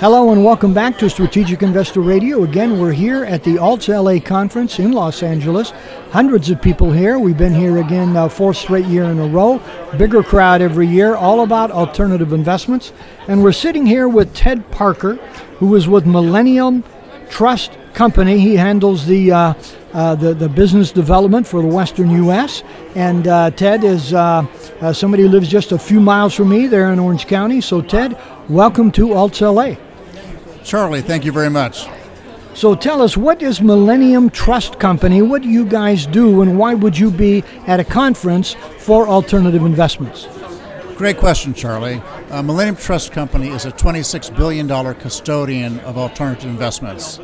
Hello and welcome back to Strategic Investor Radio. Again, we're here at the Alts LA conference in Los Angeles. Hundreds of people here. We've been here again uh, fourth straight year in a row. Bigger crowd every year, all about alternative investments. And we're sitting here with Ted Parker, who is with Millennium Trust Company. He handles the uh, uh, the, the business development for the Western U.S. And uh, Ted is uh, uh, somebody who lives just a few miles from me there in Orange County. So, Ted, welcome to Alts LA. Charlie, thank you very much. So tell us, what is Millennium Trust Company? What do you guys do, and why would you be at a conference for alternative investments? Great question, Charlie. Uh, Millennium Trust Company is a $26 billion custodian of alternative investments.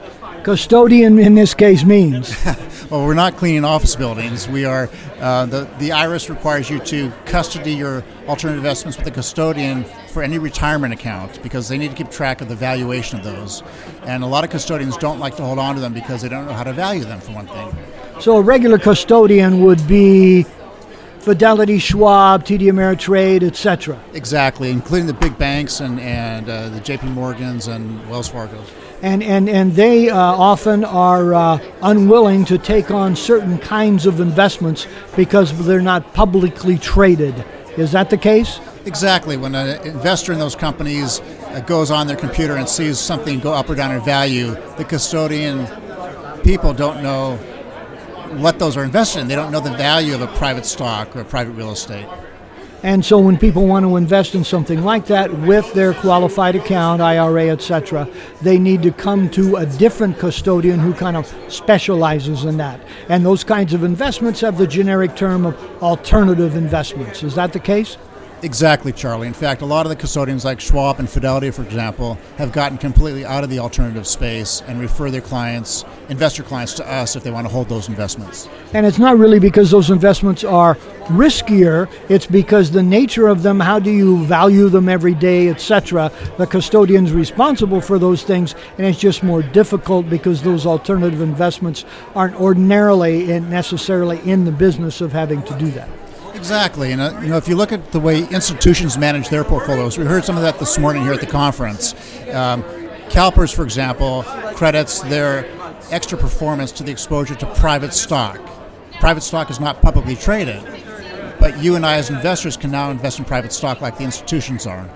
Custodian in this case means? well, we're not cleaning office buildings. We are, uh, the, the IRS requires you to custody your alternative investments with a custodian for any retirement account because they need to keep track of the valuation of those. And a lot of custodians don't like to hold on to them because they don't know how to value them, for one thing. So a regular custodian would be Fidelity, Schwab, TD Ameritrade, etc. Exactly, including the big banks and, and uh, the JP Morgans and Wells Fargo's. And, and, and they uh, often are uh, unwilling to take on certain kinds of investments because they're not publicly traded. Is that the case? Exactly. When an investor in those companies uh, goes on their computer and sees something go up or down in value, the custodian people don't know what those are invested in. They don't know the value of a private stock or private real estate. And so when people want to invest in something like that with their qualified account, IRA, etc., they need to come to a different custodian who kind of specializes in that. And those kinds of investments have the generic term of alternative investments. Is that the case? Exactly, Charlie. In fact, a lot of the custodians, like Schwab and Fidelity, for example, have gotten completely out of the alternative space and refer their clients, investor clients, to us if they want to hold those investments. And it's not really because those investments are riskier, it's because the nature of them, how do you value them every day, etc. The custodian's responsible for those things, and it's just more difficult because those alternative investments aren't ordinarily and necessarily in the business of having to do that. Exactly, and uh, you know if you look at the way institutions manage their portfolios, we heard some of that this morning here at the conference. Um, CalPERS, for example, credits their extra performance to the exposure to private stock. Private stock is not publicly traded, but you and I, as investors, can now invest in private stock like the institutions are.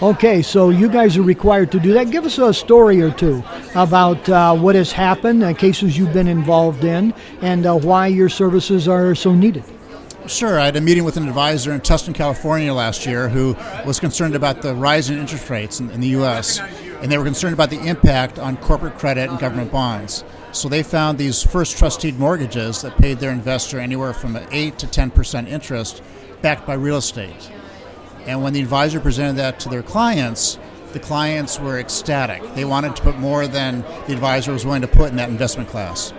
Okay, so you guys are required to do that. Give us a story or two about uh, what has happened, uh, cases you've been involved in, and uh, why your services are so needed. Sure. I had a meeting with an advisor in Tustin, California last year who was concerned about the rise in interest rates in, in, the U.S., and they were concerned about the impact on corporate credit and government bonds. So they found these first trusted mortgages that paid their investor anywhere from 8 to 10 percent interest backed by real estate. And when the advisor presented that to their clients, the clients were ecstatic. They wanted to put more than the advisor was willing to put in that investment class.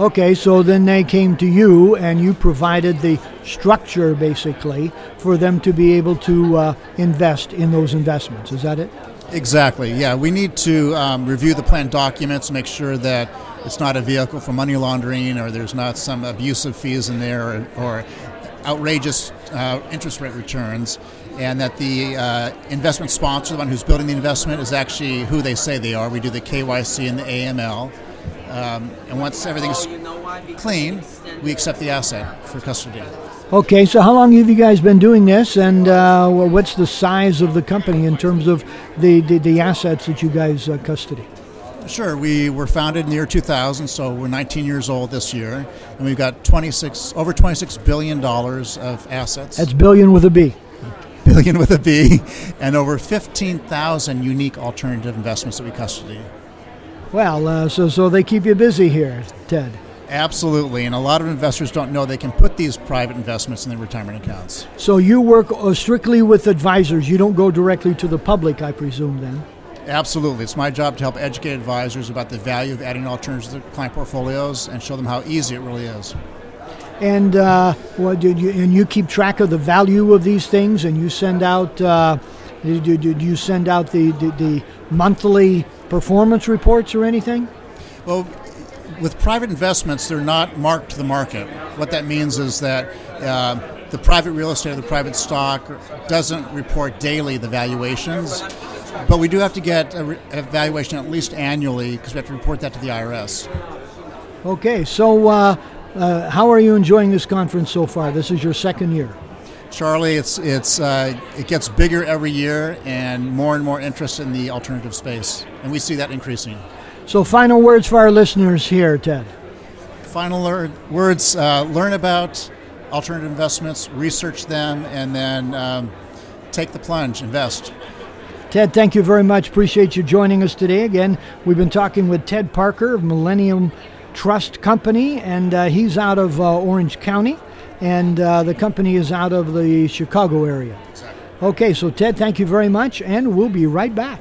Okay, so then they came to you and you provided the structure basically for them to be able to uh, invest in those investments. Is that it? Exactly, yeah. We need to um, review the plan documents, make sure that it's not a vehicle for money laundering or there's not some abusive fees in there or, or outrageous uh, interest rate returns, and that the uh, investment sponsor, the one who's building the investment, is actually who they say they are. We do the KYC and the AML. Um, and once everything's clean, we accept the asset for custody. Okay, so how long have you guys been doing this, and uh, what's the size of the company in terms of the, the, the assets that you guys uh, custody? Sure, we were founded in the year 2000, so we're 19 years old this year, and we've got 26 over 26 billion dollars of assets. That's billion with a B. Billion with a B, and over 15,000 unique alternative investments that we custody. Well, uh, so so they keep you busy here, Ted. Absolutely, and a lot of investors don't know they can put these private investments in their retirement accounts. So you work uh, strictly with advisors. You don't go directly to the public, I presume, then. Absolutely, it's my job to help educate advisors about the value of adding alternatives to their client portfolios and show them how easy it really is. And uh, what did you and you keep track of the value of these things, and you send out. Uh, did, did you send out the, the, the monthly performance reports or anything? Well, with private investments, they're not marked to the market. What that means is that uh, the private real estate or the private stock doesn't report daily the valuations. but we do have to get an evaluation at least annually because we have to report that to the IRS. Okay, so uh, uh, how are you enjoying this conference so far? This is your second year. Charlie, it's it's uh, it gets bigger every year, and more and more interest in the alternative space, and we see that increasing. So, final words for our listeners here, Ted. Final lear- words: uh, learn about alternative investments, research them, and then um, take the plunge, invest. Ted, thank you very much. Appreciate you joining us today. Again, we've been talking with Ted Parker of Millennium Trust Company, and uh, he's out of uh, Orange County, and uh, the company is out of the Chicago area. Exactly. Okay, so Ted, thank you very much, and we'll be right back.